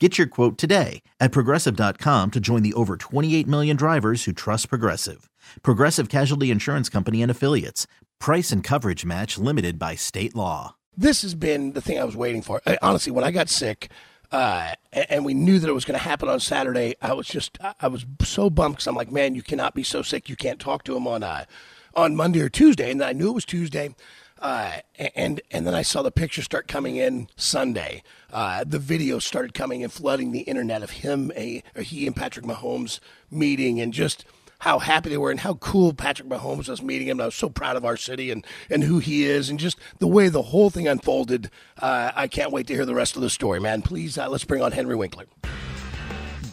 Get your quote today at progressive.com to join the over 28 million drivers who trust Progressive. Progressive Casualty Insurance Company and Affiliates. Price and coverage match limited by state law. This has been the thing I was waiting for. I, honestly, when I got sick, uh, and, we knew that it was going to happen on Saturday, I was just, I was so bummed because I'm like, man, you cannot be so sick. You can't talk to him on, uh, on Monday or Tuesday. And then I knew it was Tuesday. Uh, and and then I saw the pictures start coming in Sunday. Uh, the videos started coming and flooding the internet of him, a he and Patrick Mahomes meeting, and just how happy they were and how cool Patrick Mahomes was meeting him. I was so proud of our city and and who he is, and just the way the whole thing unfolded. Uh, I can't wait to hear the rest of the story, man. Please, uh, let's bring on Henry Winkler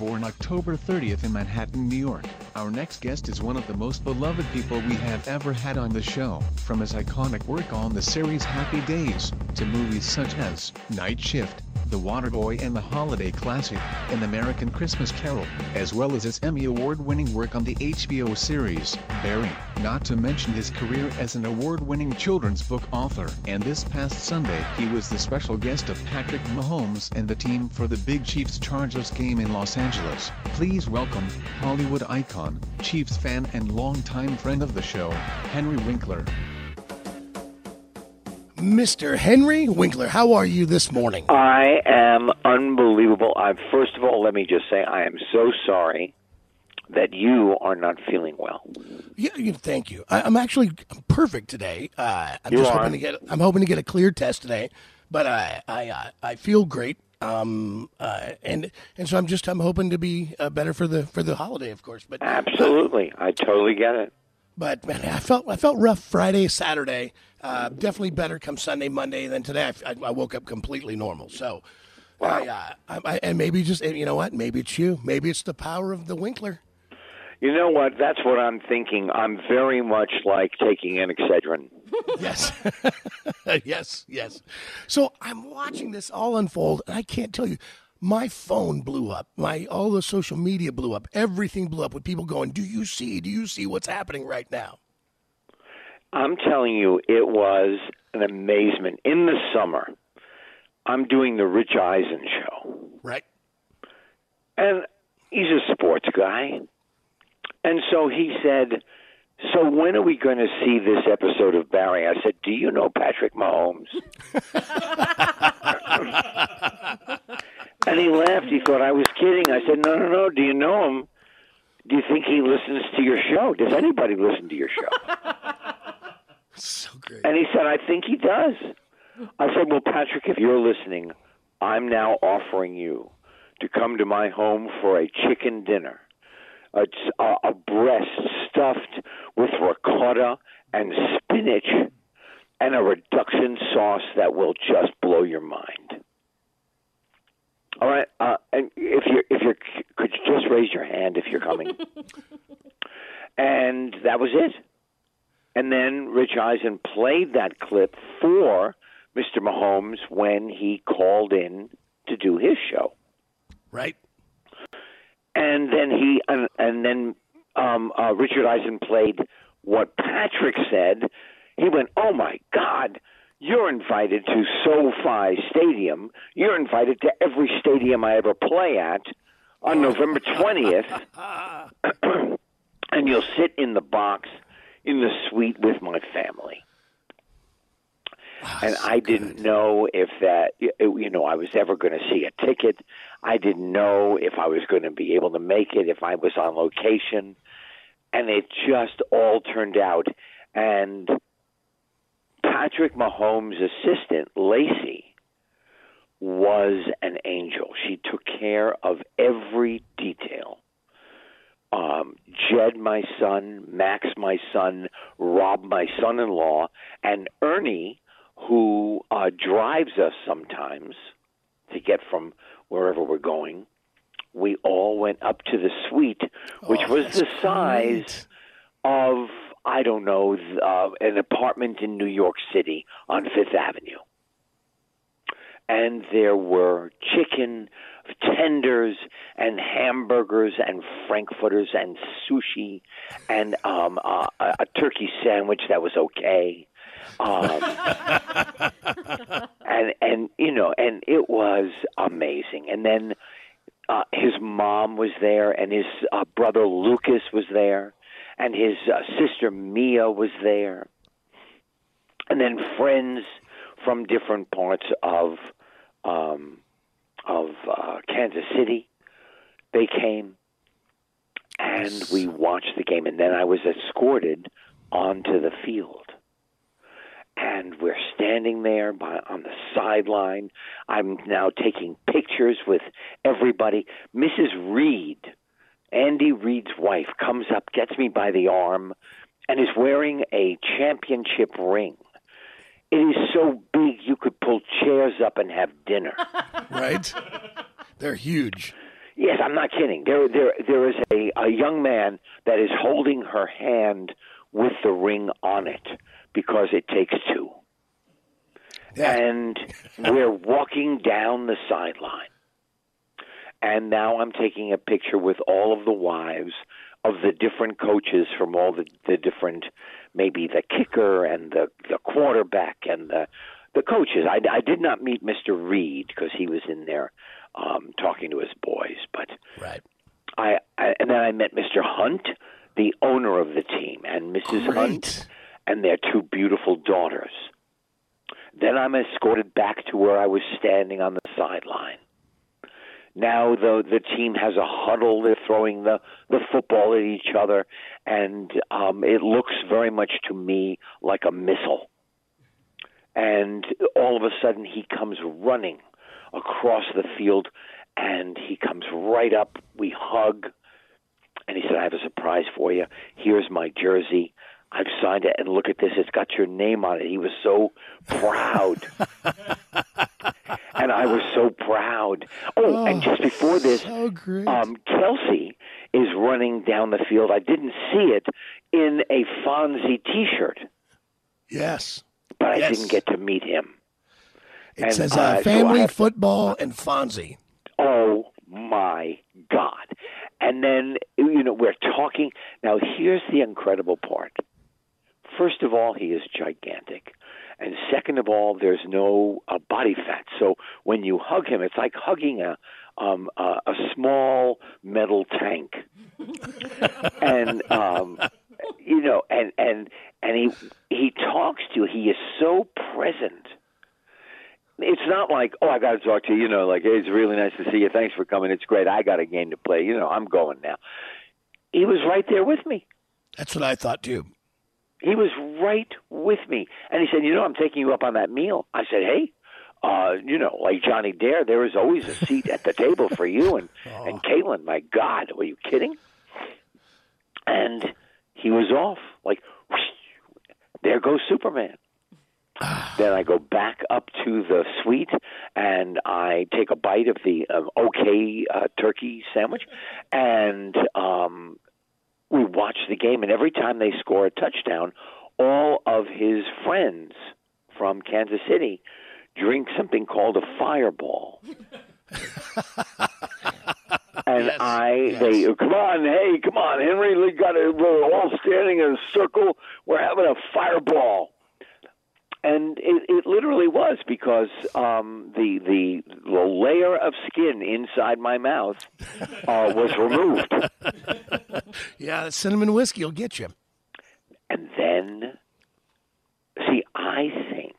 born October 30th in Manhattan, New York. Our next guest is one of the most beloved people we have ever had on the show, from his iconic work on the series Happy Days, to movies such as Night Shift, the Waterboy and the holiday classic, An American Christmas Carol, as well as his Emmy Award-winning work on the HBO series, Barry, not to mention his career as an award-winning children's book author. And this past Sunday, he was the special guest of Patrick Mahomes and the team for the Big Chiefs Chargers game in Los Angeles. Please welcome, Hollywood icon, Chiefs fan and longtime friend of the show, Henry Winkler. Mr. Henry Winkler, how are you this morning? I am unbelievable. I first of all, let me just say I am so sorry that you are not feeling well. Yeah, thank you. I, am actually perfect today. Uh, I'm you just are. hoping to get. I'm hoping to get a clear test today, but I I uh, I feel great. Um uh, and and so I'm just I'm hoping to be uh, better for the for the holiday, of course. But absolutely, I totally get it. But man, I felt I felt rough Friday, Saturday. Uh, definitely better come Sunday, Monday than today. I, I woke up completely normal. So, wow. I, uh, I, and maybe just you know what? Maybe it's you. Maybe it's the power of the Winkler. You know what? That's what I'm thinking. I'm very much like taking an Excedrin. Yes, yes, yes. So I'm watching this all unfold, and I can't tell you my phone blew up. My all the social media blew up. Everything blew up with people going, "Do you see? Do you see what's happening right now?" I'm telling you, it was an amazement. In the summer, I'm doing the Rich Eisen show. Right. And he's a sports guy. And so he said, So when are we going to see this episode of Barry? I said, Do you know Patrick Mahomes? and he laughed. He thought I was kidding. I said, No, no, no. Do you know him? Do you think he listens to your show? Does anybody listen to your show? So great. And he said, I think he does. I said, Well, Patrick, if you're listening, I'm now offering you to come to my home for a chicken dinner. A, a breast stuffed with ricotta and spinach and a reduction sauce that will just blow your mind. All right, uh, and if you if you could you just raise your hand if you're coming, and that was it. And then Rich Eisen played that clip for Mr. Mahomes when he called in to do his show. Right. And then he and, and then um, uh, Richard Eisen played what Patrick said. He went, "Oh my God, you're invited to SoFi Stadium. You're invited to every stadium I ever play at on November twentieth, and you'll sit in the box." in the suite with my family. And I didn't know if that you know I was ever going to see a ticket. I didn't know if I was going to be able to make it if I was on location, and it just all turned out. And Patrick Mahomes' assistant Lacey was an angel. She took care of every detail. Um, Jed, my son, Max, my son, Rob, my son in law, and Ernie, who uh, drives us sometimes to get from wherever we're going. We all went up to the suite, which Oh, was the size great. of, I don't know, uh, an apartment in New York City on Fifth Avenue. And there were chicken tenders and hamburgers and frankfurters and sushi and um, uh, a, a turkey sandwich that was okay. Um, and and you know, and it was amazing. And then uh, his mom was there, and his uh, brother Lucas was there, and his uh, sister Mia was there, and then friends from different parts of um, of uh, Kansas City. They came, and we watched the game, and then I was escorted onto the field and we're standing there by, on the sideline. I'm now taking pictures with everybody. Mrs. Reid, Andy Reid's wife, comes up, gets me by the arm, and is wearing a championship ring. It is so big you could pull chairs up and have dinner. right? They're huge. Yes, I'm not kidding. There, there, there is a, a young man that is holding her hand with the ring on it because it takes two. Yeah. And we're walking down the sideline. And now I'm taking a picture with all of the wives of the different coaches from all the, the different, maybe the kicker and the, the quarterback and the, the coaches. I, I did not meet Mr. Reid because he was in there um, talking to his boys, but Right. I, I and then I met Mr. Hunt, the owner of the team, and Mrs. Hunt and their two beautiful daughters. Then I'm escorted back to where I was standing on the sideline. Now the the team has a huddle. They're throwing the the football at each other, and um, it looks very much to me like a missile. And all of a sudden, he comes running across the field, and he comes right up. We hug, and he said, "I have a surprise for you. Here's my jersey. I've signed it, and look at this. It's got your name on it." He was so proud, and I was so proud. Oh, and just before this, so um, Kelce is running down the field. I didn't see it in a Fonzie T-shirt, yes. but I Yes. didn't get to meet him. It And, says uh, uh, so family, I- football, and Fonzie. Oh my God. And then, you know, we're talking. Now, here's the incredible part. First of all, he is gigantic. And second of all, there's no uh, body fat. So when you hug him, it's like hugging a, um, a, a small metal tank. and, um, you know, and, and, and he, he talks to you. He is so present it's not like, oh, I got to talk to you. You know, like, hey, it's really nice to see you. Thanks for coming. It's great. I got a game to play. You know, I'm going now. He was right there with me. That's what I thought too. He was right with me, and he said, "You know, I'm taking you up on that meal." I said, "Hey." Uh, you know, like Johnny Dare, there is always a seat at the table for you and and Caitlin. My God, were you kidding? And he was off. Like, whoosh, there goes Superman. Then I go back up to the suite and I take a bite of the uh, okay uh, turkey sandwich, and um, we watch the game. And every time they score a touchdown, all of his friends from Kansas City drink something called a fireball. And I, they come on, hey, come on, Henry, we got it. We're all standing in a circle. We're having a fireball and it, it literally was because um, the, the the layer of skin inside my mouth uh, was removed, Yeah, cinnamon whiskey will get you. and then see, I think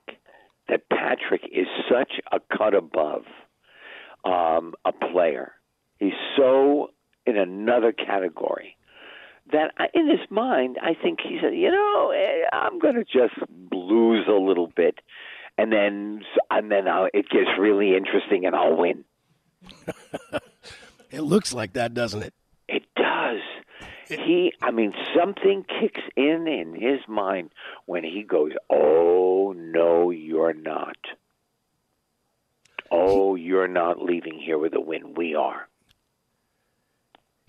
that Patrick is such a cut above um, a player. He's so in another category that I, in his mind, I think he said, you know, eh, I'm going to just lose a little bit, and then and then I'll, it gets really interesting, and I'll win. it looks like that, doesn't it? It does. He, I mean, something kicks in in his mind when he goes, "Oh no, you're not. Oh, you're not leaving here with a win. We are."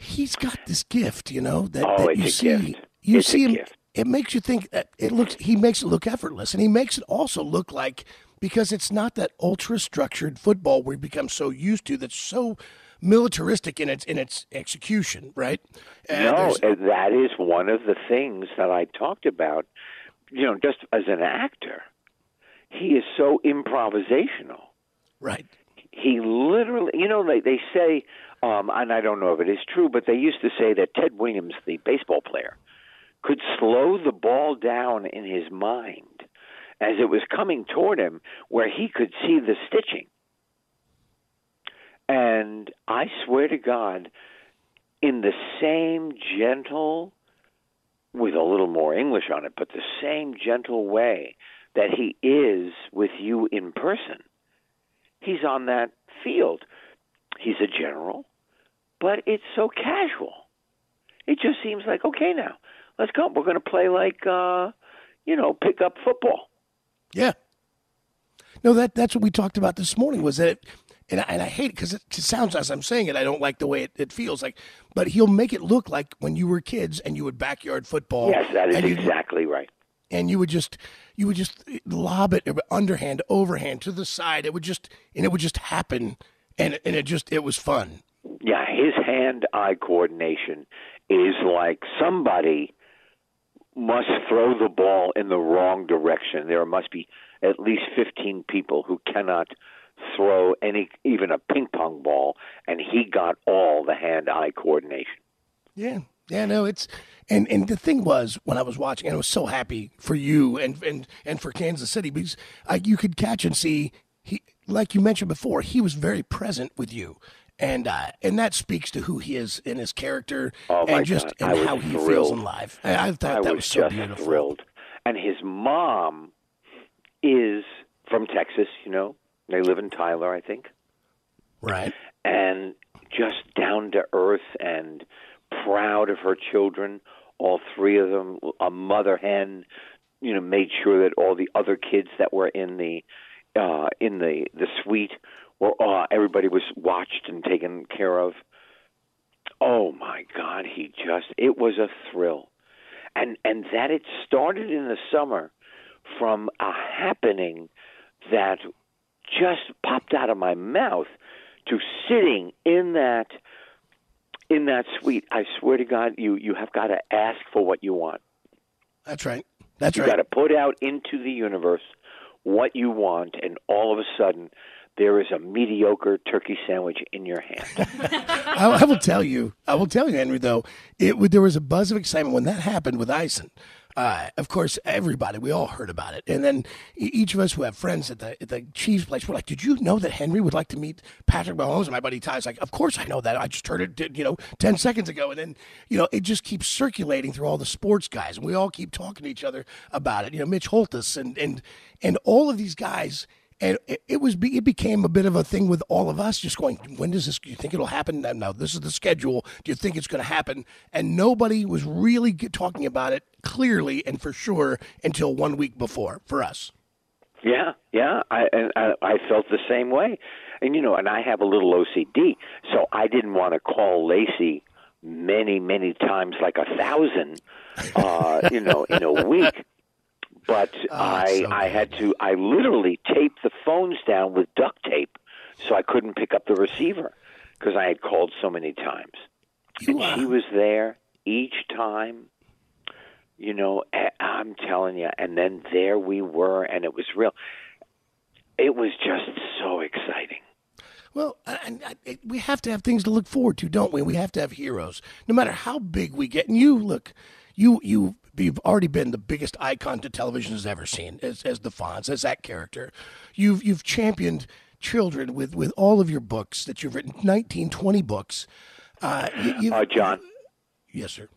He's got this gift, you know that, Oh, that you see. gift. You It's see him. gift. It makes you think that it looks. He makes it look effortless, and he makes it also look like because it's not that ultra structured football we become so used to. That's so militaristic in its in its execution, right? And no, there's- that is one of the things that I talked about. You know, just as an actor, he is so improvisational. right. He literally, you know, they they say, um, and I don't know if it is true, but they used to say that Ted Williams, the baseball player, could slow the ball down in his mind as it was coming toward him, where he could see the stitching. And I swear to God, in the same gentle, with a little more English on it, but the same gentle way that he is with you in person, he's on that field. He's a general, but it's so casual. It just seems like, okay, now, let's go. We're going to play like, uh, you know, pick up football. Yeah. No, that that's what we talked about this morning. Was that, it, and I, and I hate it because it, sounds as I'm saying it. I don't like the way it, it feels like, but he'll make it look like when you were kids and you would backyard football. Yes, that is exactly right. And you would just you would just lob it underhand, overhand to the side. It would just and it would just happen, and and it just it was fun. Yeah, his hand-eye coordination is like somebody must throw the ball in the wrong direction. There must be at least 15 people who cannot throw any even a ping pong ball and he got all the hand-eye coordination. Yeah, yeah, no, it's and and the thing was when I was watching, and I was so happy for you and and and for Kansas City because uh, you could catch and see he, like you mentioned before, he was very present with you. And uh, and that speaks to who he is in his character Oh, and just God. And how he feels in life. I, I thought I that was, was, so just beautiful. thrilled. And his mom is from Texas, you know. They live in Tyler, I think. Right. and just down to earth and proud of her children, all three of them. A mother hen, you know, made sure that all the other kids that were in the uh, in the the suite were uh, everybody was watched and taken care of. Oh my God, he just it was a thrill, and and that it started in the summer from a happening that just popped out of my mouth to sitting in that in that suite. I swear to God, you you have got to ask for what you want. That's right. That's You right. You got to put out into the universe what you want, and all of a sudden, there is a mediocre turkey sandwich in your hand. I, I will tell you. I will tell you, Henry. Though it would- there was a buzz of excitement when that happened with Eisen. Uh, of course, everybody we all heard about it, and then each of us who have friends at the at the Chiefs place were like, "Did you know that Henry would like to meet Patrick Mahomes?" And my buddy Ty's like, "Of course I know that. I just heard it, you know, ten seconds ago." And then you know, it just keeps circulating through all the sports guys, and we all keep talking to each other about it. You know, Mitch Holthus and and and all of these guys and it, it was it became a bit of a thing with all of us just going when does this do you think it'll happen? No, no this is the schedule. Do you think it's going to happen? And nobody was really talking about it clearly and for sure until one week before for us. Yeah, yeah, I and I, I felt the same way, and you know, and I have a little OCD, so I didn't want to call Lacey many, many times, like a thousand, uh, you know, in a week. But I, so I had to, I literally taped the phones down with duct tape, so I couldn't pick up the receiver because I had called so many times. you, And she uh, was there each time. You know, I'm telling you. And then there we were, and it was real. It was just so exciting. Well, and I, we have to have things to look forward to, don't we? We have to have heroes, no matter how big we get. And you look, you you you've already been the biggest icon to television has ever seen as, as the Fonz, as that character. You've you've championed children with with all of your books that you've written 19 20 books. Uh, you, uh, John. Yes sir.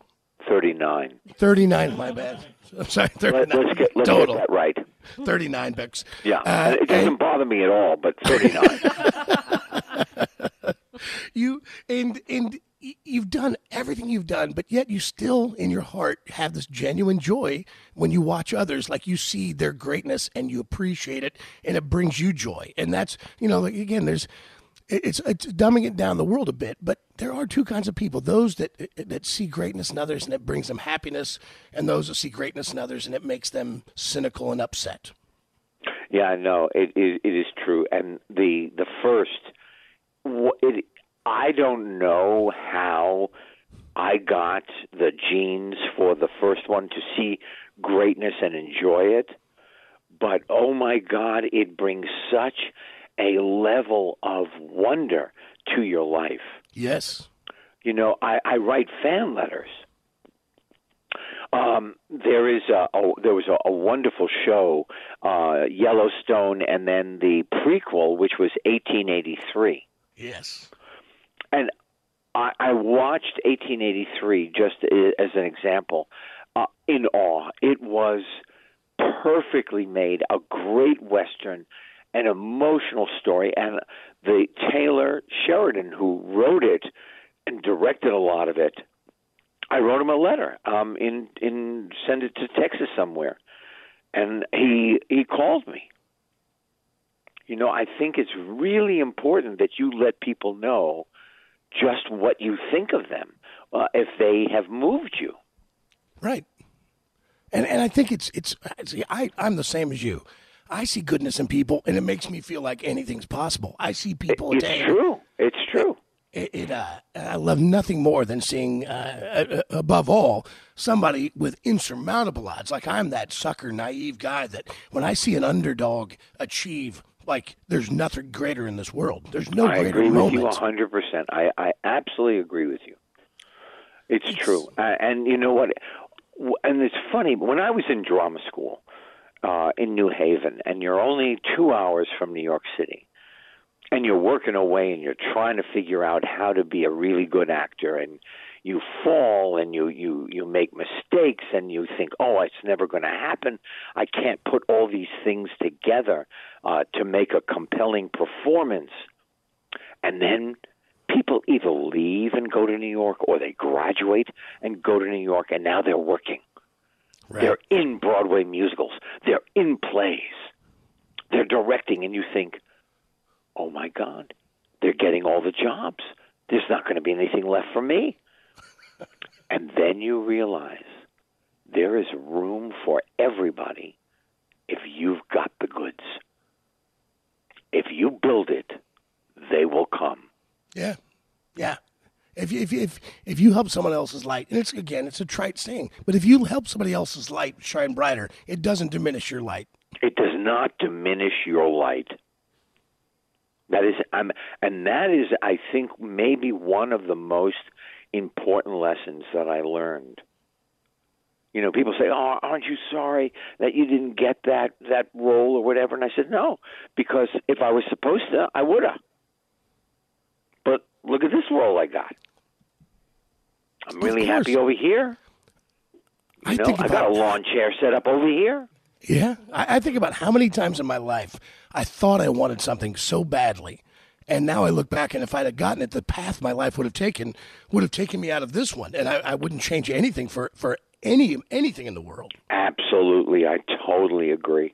39 39 my bad. I'm sorry 39 Let, us get, let's total. get that right. 39 books. Yeah. Uh, it doesn't and, bother me at all but 39 you and and you've done everything you've done, but yet you still, in your heart, have this genuine joy when you watch others. Like you see their greatness and you appreciate it, and it brings you joy. And that's, you know, like again, there's, it's it's dumbing it down the world a bit, but there are two kinds of people: those that that see greatness in others and it brings them happiness, and those that see greatness in others and it makes them cynical and upset. Yeah, no, it it, it is true, and the the first, it I don't know how I got the genes for the first one to see greatness and enjoy it, but oh my God, it brings such a level of wonder to your life. Yes. You know, I, I write fan letters. Um, there is a, a there was a, a wonderful show, uh, Yellowstone, and then the prequel, which was 1883. Yes and I, I watched 1883 just as an example uh, in awe. It was perfectly made, a great western, an emotional story, and the Taylor Sheridan who wrote it and directed a lot of it. I wrote him a letter um, in in send it to Texas somewhere, and he he called me. You know, I think it's really important that you let people know just what you think of them uh, if they have moved you. Right. And and I think it's it's see, I I'm the same as you. I see goodness in people, and it makes me feel like anything's possible. I see people. It's true. It's true. It, it uh, I love nothing more than seeing, uh, above all, somebody with insurmountable odds. Like I'm that sucker, naive guy that when I see an underdog achieve like there's nothing greater in this world. There's no I greater agree with you 100. percent I I absolutely agree with you. It's, it's true, uh, and you know what? And it's funny when I was in drama school uh, in New Haven, and you're only two hours from New York City, and you're working away, and you're trying to figure out how to be a really good actor, and you fall and you you you make mistakes and you think oh it's never going to happen. I can't put all these things together uh, to make a compelling performance. And then people either leave and go to new york or they graduate and go to new york and now they're working. Right. they're in broadway musicals. They're in plays. They're directing and you think oh my god they're getting all the jobs. There's not going to be anything left for me and then you realize there is room for everybody if you've got the goods. If you build it, they will come. Yeah. Yeah. If you, if you, if if you help someone else's light, and it's again, it's a trite saying, but if you help somebody else's light shine brighter, it doesn't diminish your light. It does not diminish your light. That is, um, and that is, I think, maybe one of the most important lessons that I learned. You know, people say, "Oh, aren't you sorry that you didn't get that that role or whatever?" And I said, "No, because if I was supposed to, I would have." But look at this role I got. I'm really happy over here. You I know, I got a lawn chair set up over here. Yeah, I, I think about how many times in my life I thought I wanted something so badly, and now I look back, and if I'd have gotten it, the path my life would have taken would have taken me out of this one, and I, I wouldn't change anything for for any anything in the world. Absolutely, I totally agree.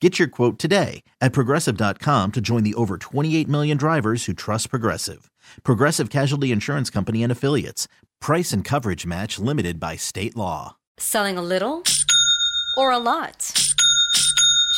Get your quote today at progressive.com to join the over 28 million drivers who trust Progressive. Progressive Casualty Insurance Company and Affiliates. Price and coverage match limited by state law. Selling a little or a lot?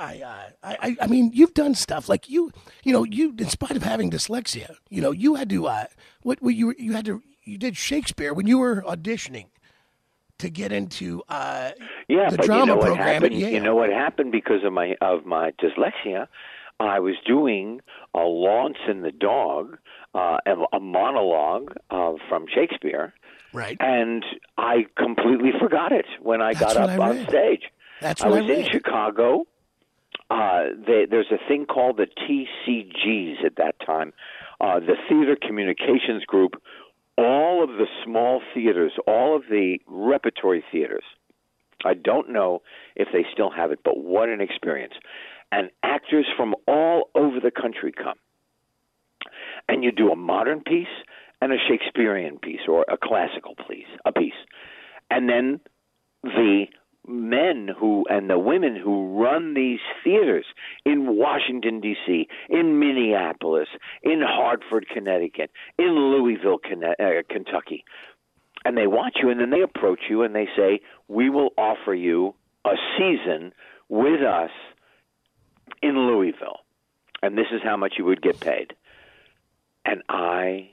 I, uh, I, I mean, you've done stuff like you, you know, you, in spite of having dyslexia, you know, you had to, uh, what, you, you had to, you did Shakespeare when you were auditioning to get into, uh, Yeah, the but drama you know what program happened? You know what happened because of my of my dyslexia? I was doing a Launce and the Dog, uh, a monologue uh, from Shakespeare, right. and I completely forgot it when I That's got up I on stage. That's I what I was in. Chicago. Uh, they, there's a thing called the TCGs at that time, uh, the Theater Communications Group. All of the small theaters, all of the repertory theaters. I don't know if they still have it, but what an experience! And actors from all over the country come, and you do a modern piece and a Shakespearean piece or a classical piece, a piece, and then the men who and the women who run these theaters in Washington D.C., in Minneapolis, in Hartford, Connecticut, in Louisville, uh, Kentucky, and they watch you and then they approach you and they say, "We will offer you a season with us in Louisville, and this is how much you would get paid." And I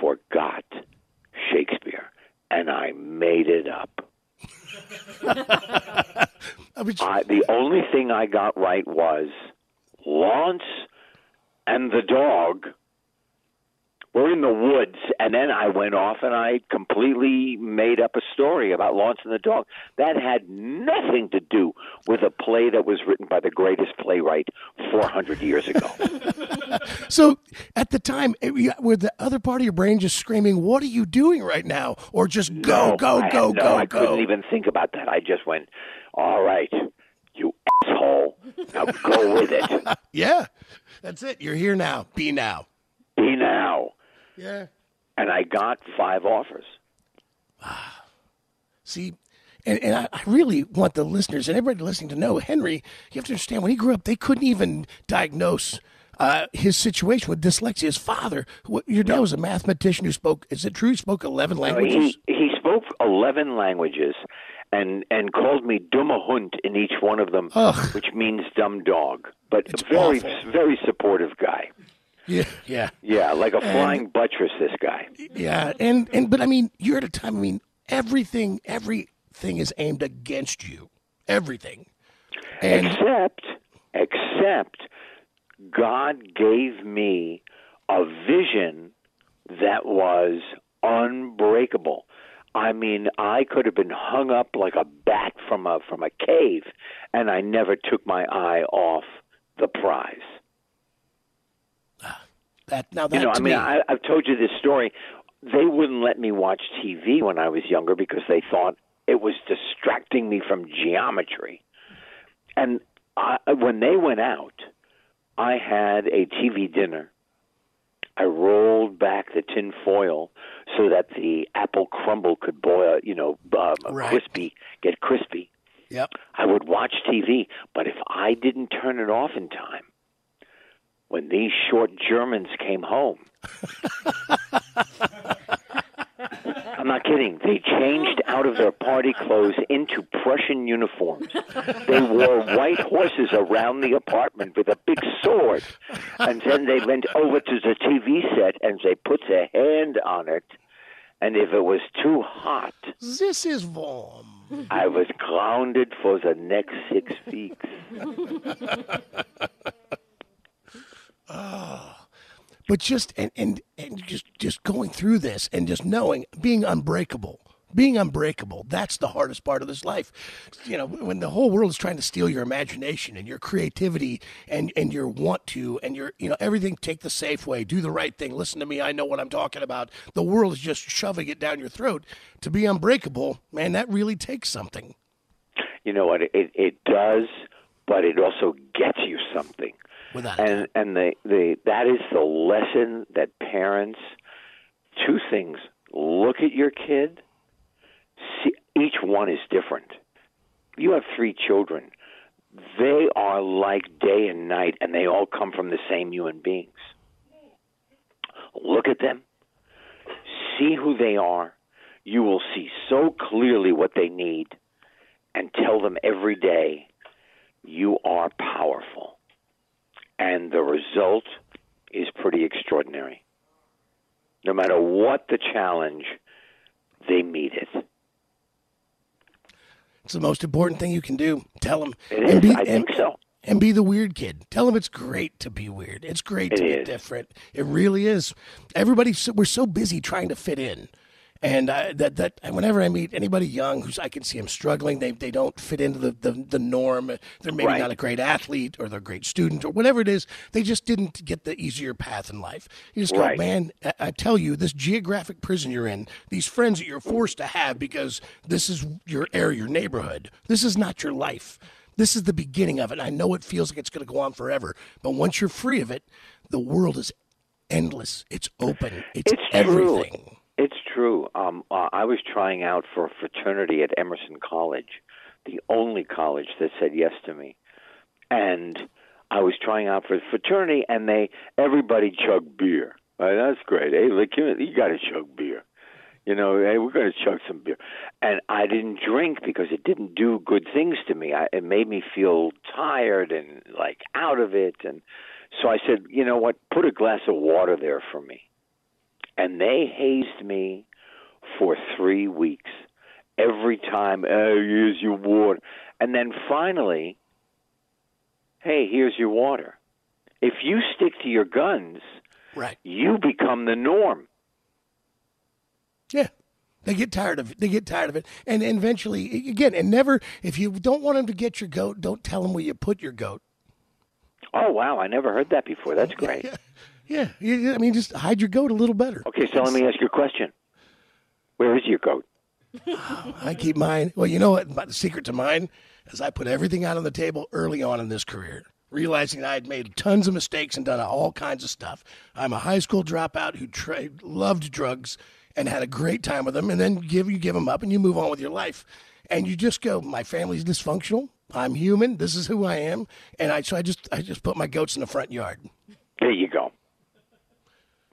forgot Shakespeare, and I made it up. I the only thing I got right was Launce and the dog were in the woods, and then I went off and I completely made up a story about Lawrence and the dog that had nothing to do with a play that was written by the greatest playwright 400 years ago. so at the time, it- you- were the other part of your brain just screaming, "What are you doing right now?" Or just go, No, go, I go, had- no, go, I go. couldn't even think about that. I just went, "All right, you asshole, now go with it. Yeah, that's it. You're here now. Be now. Be now." Yeah. And I got five offers. See, and, and I, I really want the listeners and everybody listening to know Henry. You have to understand when he grew up, they couldn't even diagnose uh, his situation with dyslexia. His father, who- your dad was a mathematician who spoke. Is it true? He spoke eleven languages. He he spoke eleven languages, and and called me dumme Hund in each one of them, Ugh. which means dumb dog. But It's very awful. very supportive guy. Yeah, yeah, Yeah, like a flying buttress. This guy. yeah. And and but I mean, you're at a time. I mean, everything, everything is aimed against you. Everything. And except except God gave me a vision that was unbreakable. I mean, I could have been hung up like a bat from a from a cave, and I never took my eye off the prize. That now that you know, I mean, me, I, I've told you this story. They wouldn't let me watch TV when I was younger because they thought it was distracting me from geometry. And I, when they went out, I had a TV dinner. I rolled back the tin foil so that the apple crumble could boil, you know, um, Right. crispy, get crispy. yep. I would watch TV, but if I didn't turn it off in time, when these short Germans came home, I'm not kidding. They changed out of their party clothes into Prussian uniforms. They wore white horses around the apartment with a big sword. And then they went over to the TV set and they put their hand on it. And if it was too hot, This is warm. I was grounded for the next six weeks. Oh. but just and, and and just just going through this and just knowing being unbreakable being unbreakable that's the hardest part of this life. You know when the whole world is trying to steal your imagination and your creativity and and your want to and your you know everything take the safe way do the right thing listen to me i know what i'm talking about. The world is just shoving it down your throat. To be unbreakable man that really takes something. You know what? It, it does, but it also gets you something. Without and and the, the that is the lesson that parents two things. Look at your kid. See, each one is different. You have three children. They are like day and night and they all come from the same human beings. Look at them. See who they are. You will see so clearly what they need and tell them every day you are powerful and the result is pretty extraordinary. No matter what the challenge, they meet it. it's the most important thing you can do tell them It is. and be, I think so. and be the weird kid. Tell them it's great to be weird. It's great It to be different. It really is. Everybody, we're so busy trying to fit in, and uh, that that whenever I meet anybody young who's I can see them struggling, they they don't fit into the the, the norm. They're maybe Right. not a great athlete or they're a great student or whatever it is. They just didn't get the easier path in life. You just go, Right. man. I, I tell you, this geographic prison you're in, these friends that you're forced to have because this is your area, your neighborhood. This is not your life. This is the beginning of it. I know it feels like it's going to go on forever, but once you're free of it, the world is endless. It's open. It's, It's true. It's true. Um, uh, I was trying out for a fraternity at Emerson College, the only college that said yes to me, and I was trying out for the fraternity, and they everybody chugged beer. Uh, that's great. Hey, look, you, you got to chug beer. You know, hey, we're going to chug some beer, and I didn't drink because it didn't do good things to me. I, it made me feel tired and like out of it, and so I said, you know what? Put a glass of water there for me and they hazed me for three weeks. Every time, oh, here's your water. And then finally, hey, here's your water. If you stick to your guns, Right. you become the norm. Yeah. They get tired of it. They get tired of it. And, and eventually, again, and never, if you don't want them to get your goat, don't tell them where you put your goat. Oh, wow, I never heard that before. That's great. Yeah. I mean, just hide your goat a little better. Okay, so let me ask you a question. Where is your goat? I keep mine. Well, you know what? The secret to mine is I put everything out on the table early on in this career, realizing I had made tons of mistakes and done all kinds of stuff. I'm a high school dropout who tra- loved drugs and had a great time with them, and then give you give them up and you move on with your life, and you just go. My family's dysfunctional. I'm human. This is who I am, and I so I just I just put my goats in the front yard. There you go.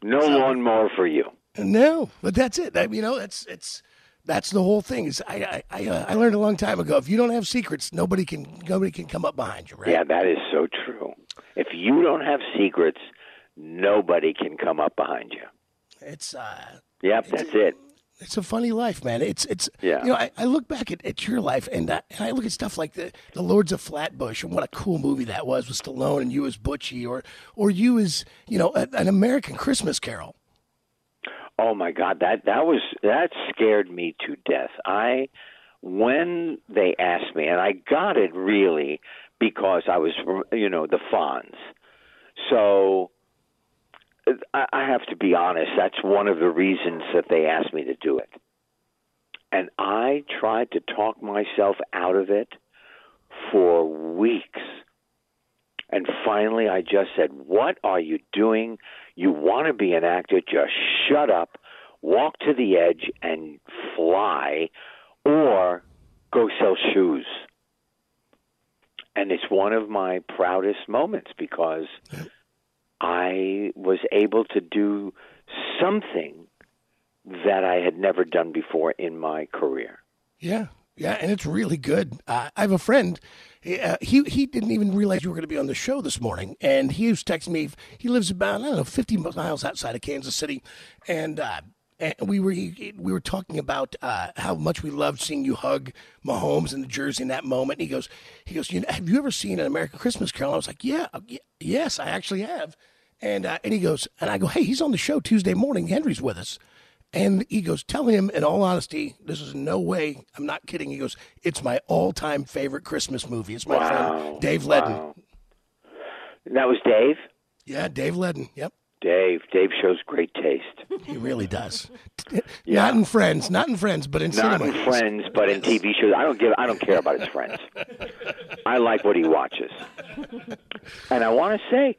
No lawnmower for you. No, but that's it. I, you know, that's it's that's the whole thing. Is I I I, uh, I learned a long time ago. If you don't have secrets, nobody can nobody can come up behind you, right? Yeah, that is so true. If you don't have secrets, nobody can come up behind you. It's uh, Yep, that's it. It's a funny life, man. It's it's Yeah. You know, I, I look back at, at your life and, uh, and I look at stuff like the the Lords of Flatbush and what a cool movie that was with Stallone and you as Butchie or or you as you know a, an American Christmas Carol. Oh my God, that that was that scared me to death. I when they asked me, and I got it really because I was, you know, the Fonz. So I have to be honest. That's one of the reasons that they asked me to do it. And I tried to talk myself out of it for weeks. And finally, I just said, What are you doing? You want to be an actor? Just shut up, walk to the edge, and fly, or go sell shoes. And it's one of my proudest moments because I was able to do something that I had never done before in my career. Yeah, yeah, and it's really good. Uh, I have a friend. Uh, he he didn't even realize you were going to be on the show this morning, and he was texting me. He lives about I don't know fifty miles outside of Kansas City, and. Uh, and we were we were talking about uh, how much we loved seeing you hug Mahomes in the jersey in that moment. And he goes, he goes, you know, have you ever seen an American Christmas Carol? I was like, yeah, yes, I actually have. And uh, and he goes, and I go, hey, he's on the show Tuesday morning. Henry's with us. And he goes, Tell him, in all honesty, this is no way, I'm not kidding. He goes, It's my all time favorite Christmas movie. It's my Wow. friend Dave Ledden. Wow. That was Dave? Yeah, Dave Ledden. Yep, Dave. Dave shows great taste. he really does. Yeah. Not in Friends, not in Friends, but in Not cinema. in Friends, but in TV shows. I don't give. I don't care about his friends. I like what he watches. And I want to say,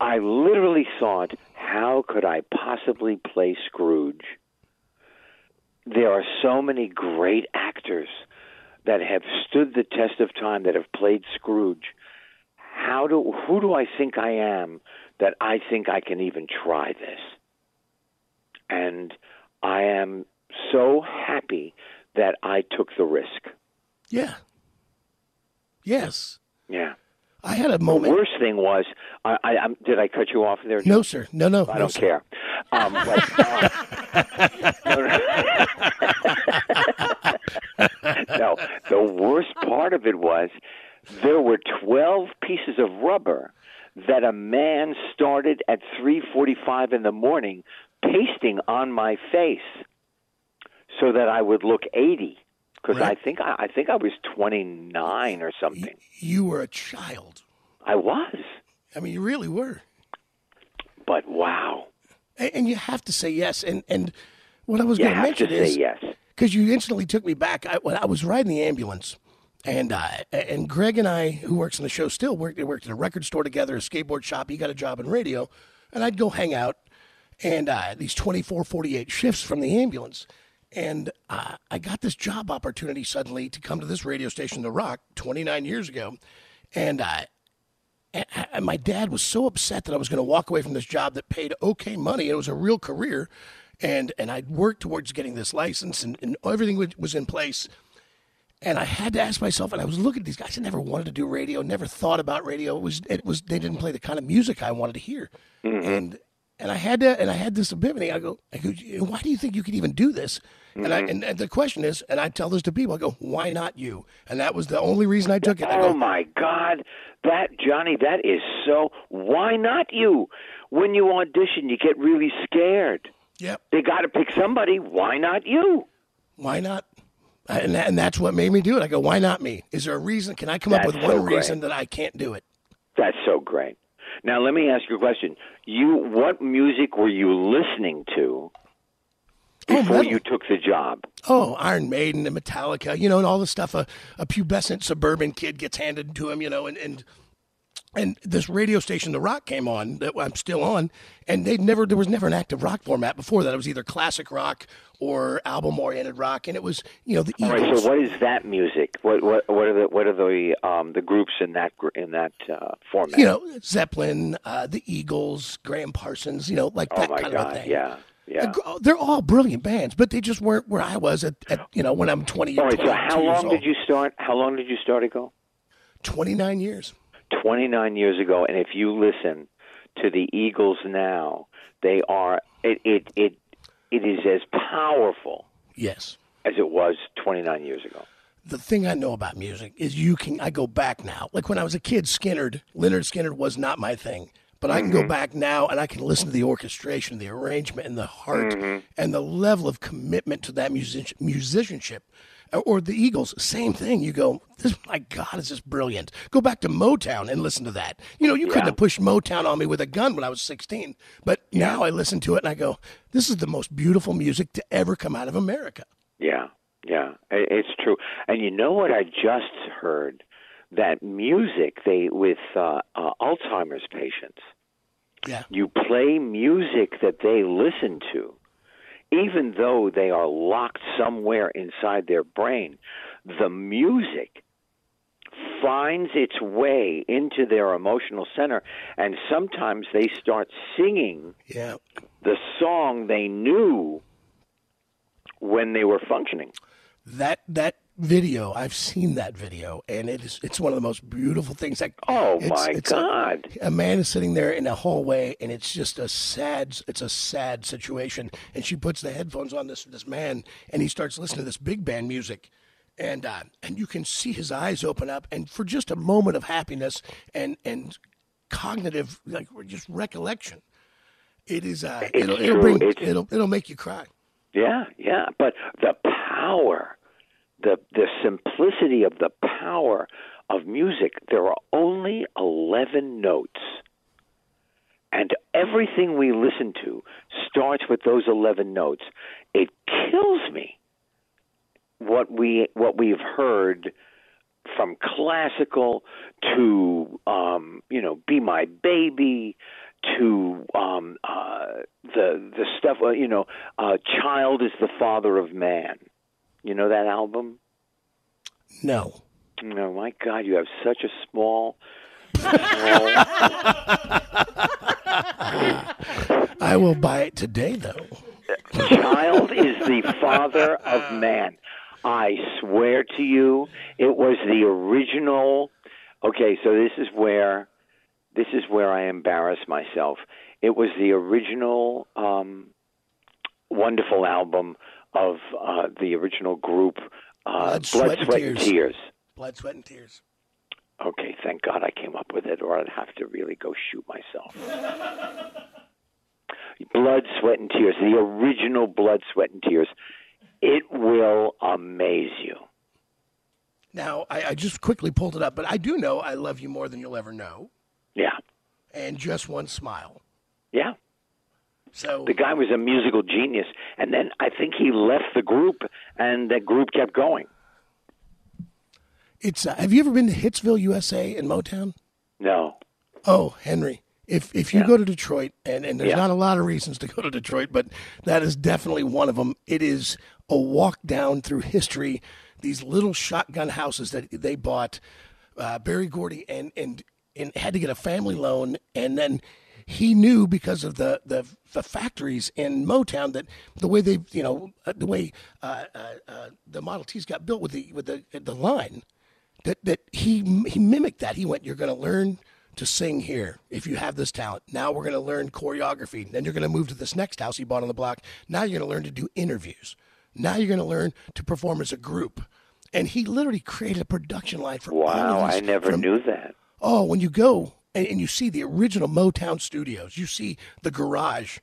I literally thought, how could I possibly play Scrooge? There are so many great actors that have stood the test of time that have played Scrooge. How do who do I think I am that I think I can even try this? And I am so happy that I took the risk. Yeah. Yes. Yeah. I had a The moment. worst thing was, I, I, I'm, did I cut you off there? No, sir. No, no. I no, don't sir. care. Um, but, uh, no, the worst part of it was there were 12 pieces of rubber that a man started at 3:45 in the morning pasting on my face so that I would look 80 because I think I, I think I was 29 or something. You were a child. I was. I mean, you really were. But wow. And, and you have to say yes. And and what I was going to mention is yes. because you instantly took me back. I, when I was riding the ambulance, and uh, and Greg and I, who works in the show, still worked. Worked at a record store together, a skateboard shop. He got a job in radio, and I'd go hang out, and uh, these 24, 48 shifts from the ambulance. And uh, I got this job opportunity suddenly to come to this radio station, The Rock, 29 years ago, and uh, and, my dad was so upset that I was going to walk away from this job that paid okay money. It was a real career, and and I'd worked towards getting this license, and, and everything was- in place. And I had to ask myself, and I was looking at these guys. I never wanted to do radio, never thought about radio. It was it was they didn't play the kind of music I wanted to hear, and and I had to and I had this epiphany. I go, I go, why do you think you could even do this? And I mm-hmm. and, and the question is, and I tell this to people, I go, why not you? And that was the only reason I took it. I Oh my God, that Johnny, that is so. Why not you? When you audition, you get really scared. yep. They got to pick somebody. Why not you? why not? And, that, and that's what made me do it. I go, why not me? Is there a reason? Can I come up That's with one great. reason that I can't do it? That's so great. Now let me ask you a question. You, what music were you listening to Oh, before metal. you took the job? Oh, Iron Maiden and Metallica, you know, and all the stuff a, a pubescent suburban kid gets handed to him, you know, and, and and this radio station, The Rock, came on that I'm still on, and they never there was never an active rock format before that. It was either classic rock or album oriented rock, and it was you know the All right. So what is that music? What what what are the what are the um the groups in that in that uh, format? you know Zeppelin, uh, the Eagles, Gram Parsons, you know, like oh that my kind of a thing. Yeah. Yeah. They're all brilliant bands, but they just weren't where I was at, at you know when I'm 20. All right. So how long did you start? How long did you start ago? 29 years. 29 years ago, and if you listen to the Eagles now, they are it it it, it is as powerful Yes. as it was 29 years ago. The thing I know about music is you can. I go back now. Like when I was a kid, Skynyrd, Lynyrd Skynyrd was not my thing. But I can Mm-hmm. go back now and I can listen to the orchestration, the arrangement, and the heart, Mm-hmm. and the level of commitment to that music, musicianship. or the Eagles, same thing. You go, this, my God, is this brilliant? Go back to Motown and listen to that. You know, you couldn't Yeah. have pushed Motown on me with a gun when I was 16, but now I listen to it and I go, this is the most beautiful music to ever come out of America. Yeah, yeah, it's true. And you know what? I just heard that music they with uh, uh, Alzheimer's patients. Yeah. You play music that they listen to, even though they are locked somewhere inside their brain. The music finds its way into their emotional center, and sometimes they start singing Yeah. the song they knew when they were functioning. That, that video, I've seen that video and it is, it's one of the most beautiful things. Like, Oh it's- my it's God! a man is sitting there in a hallway and it's just a sad it's a sad situation and she puts the headphones on this this man and he starts listening to this big band music and uh, and you can see his eyes open up and for just a moment of happiness and and cognitive like just recollection it is uh It's it'll, it'll bring it'll it'll make you cry Yeah, yeah. But the power, the the simplicity of the power of music. There are only eleven notes, and everything we listen to starts with those eleven notes. It kills me what we what we've heard from classical to um, you know, "Be My Baby" to um, uh, the the stuff. Uh, you know, uh, "Child is the Father of Man." You know that album? no No, my God, you have such a small. small i will buy it today though child is the father of man. I swear to you, it was the original. Okay, so this is where this is where I embarrass myself. It was the original um, wonderful album of uh, the original group, uh, Blood, Sweat, and and Tears. Tears. blood sweat and tears Okay, thank God I came up with it, or I'd have to really go shoot myself. Blood, Sweat, and Tears, the original Blood, Sweat, and Tears. It will amaze you. now I, I just quickly pulled it up but i do know i love you more than you'll ever know Yeah, and just one smile yeah. So The guy was a musical genius, and then I think he left the group, and the group kept going. It's. Uh, have you ever been to Hitsville, USA, in Motown? No, Oh, Henry. If if you Yeah. go to Detroit, and, and there's Yeah. not a lot of reasons to go to Detroit, but that is definitely one of them. It is a walk down through history. These little shotgun houses that they bought, uh, Berry Gordy, and and and had to get a family loan, and then he knew because of the the, the factories in Motown that the way they you know uh, the way uh, uh, uh, the Model Ts got built with the with the the line that that he he mimicked that. He went, "You're going to learn to sing here if you have this talent. Now we're going to learn choreography. Then you're going to move to this next house he bought on the block. Now you're going to learn to do interviews. Now you're going to learn to perform as a group." And he literally created a production line for wow, I never from- knew that. Oh, when you go and, and you see the original Motown studios, you see the garage,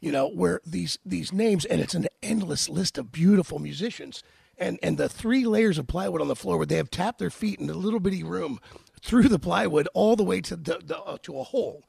you know, where these these names and it's an endless list of beautiful musicians. And and the three layers of plywood on the floor where they have tapped their feet in a little bitty room through the plywood all the way to the, the uh, to a hole.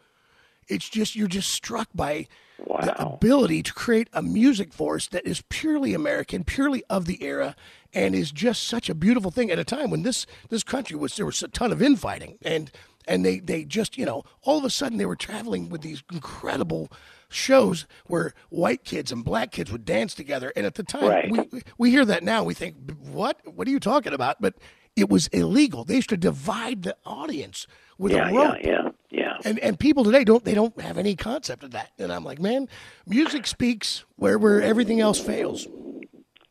It's just you're just struck by the ability to create a music force that is purely American, purely of the era, and is just such a beautiful thing at a time when this this country was there was a ton of infighting and and they they just you know all of a sudden they were traveling with these incredible shows where white kids and black kids would dance together and at the time Right. we we hear that now we think what what are you talking about but it was illegal they used to divide the audience with Yeah, a yeah, rope yeah, yeah. and and people today don't they don't have any concept of that. And I'm like, man, music speaks where where everything else fails.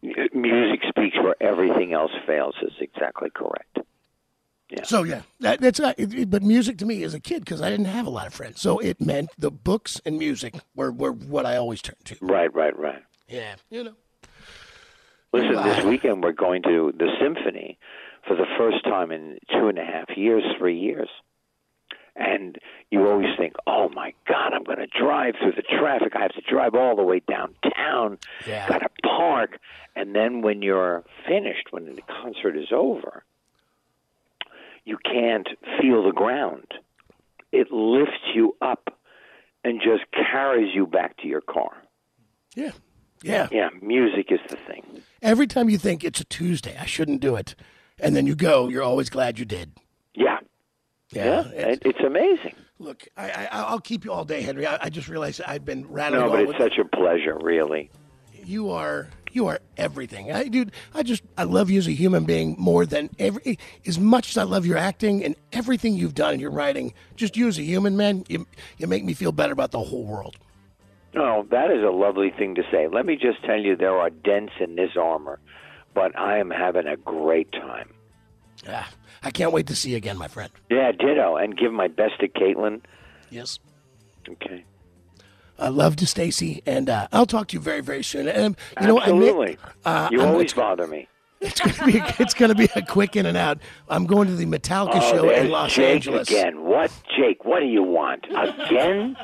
Music speaks where everything else fails. Is exactly correct. So yeah, that, that's uh, it, it- but music to me as a kid because I didn't have a lot of friends, so it meant the books and music were were what I always turned to. Right, right, right. Yeah, you know. Listen, this weekend we're going to the symphony for the first time in two and a half years, three years. and you always think, "Oh my God, I'm going to drive through the traffic. I have to drive all the way downtown. Yeah. Got to park." And then when you're finished, when the concert is over, you can't feel the ground. It lifts you up and just carries you back to your car. Yeah. Yeah. Yeah, music is the thing. Every time you think it's a Tuesday, I shouldn't do it, and then you go, you're always glad you did. Yeah, Yeah. yeah, It's- it's amazing. look, I, I, I'll keep you all day, Henry. I, I just realized I've been rattling No, but on it's with such a pleasure, really. you are you are everything. I dude, I just I love you as a human being more than every as much as I love your acting and everything you've done in your writing. Just you as a human man, you you make me feel better about the whole world. Oh, that is a lovely thing to say. Let me just tell you, there are dents in this armor, but I am having a great time. Ah, I can't wait to see you again, my friend. Yeah, ditto. And give my best to Caitlin. Yes. Okay. I love to Stacy, and uh, I'll talk to you very, very soon. And you know, I may- uh, you I'm- always bother me. it's gonna be it's gonna be a quick in and out. I'm going to the Metallica Oh, show in Los Jake Angeles. again. What, Jake? What do you want again?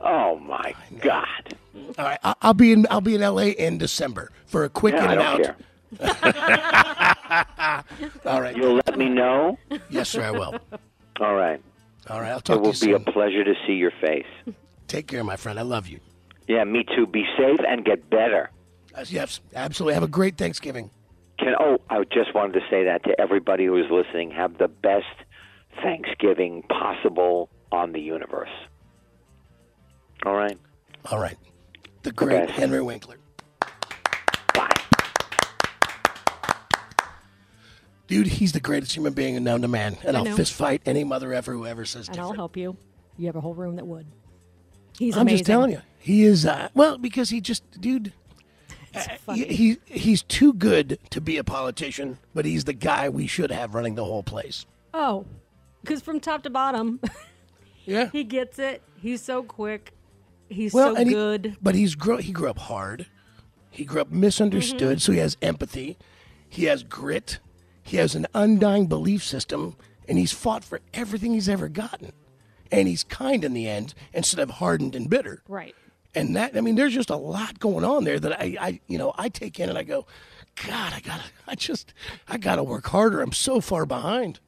oh my God! All right, I- I'll be in I'll be in LA in December for a quick in and out. care. All right, You'll let me know. yes, sir, I will. All right. All right, I'll It talk to will be soon. a pleasure to see your face. Take care, my friend. I love you. Yeah, me too. Be safe and get better. Uh, yes, absolutely. Have a great Thanksgiving. Can oh, I just wanted to say that to everybody who is listening. Have the best Thanksgiving possible on the universe. All right. All right, the great best. Henry Winkler, Bye. dude. He's the greatest human being known to man, and I I'll know. fist fight any mother ever who ever says and I'll help you. You have a whole room that would. He's I'm amazing. just telling you, he is. Uh, well, because he just, dude. uh. He, he he's too good to be a politician, but he's the guy we should have running the whole place. Oh, because from top to bottom, Yeah. he gets it. He's so quick. He's well, so and he- good. but he's grow, he grew up hard. He grew up misunderstood, Mm-hmm. so he has empathy. He has grit. He has an undying belief system, and he's fought for everything he's ever gotten. And he's kind in the end instead of hardened and bitter. right. And that, I mean, there's just a lot going on there that I, I, you know, I take in and I go, God, I gotta, I just, I gotta work harder. I'm so far behind.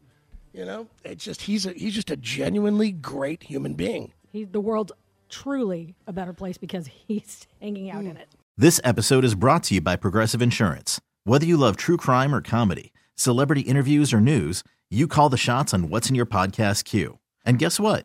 You know, it's just he's a, he's just a genuinely great human being. He, the world's truly a better place because he's hanging out Hmm. in it. This episode is brought to you by Progressive Insurance. Whether you love true crime or comedy, celebrity interviews or news, you call the shots on what's in your podcast queue. And guess what?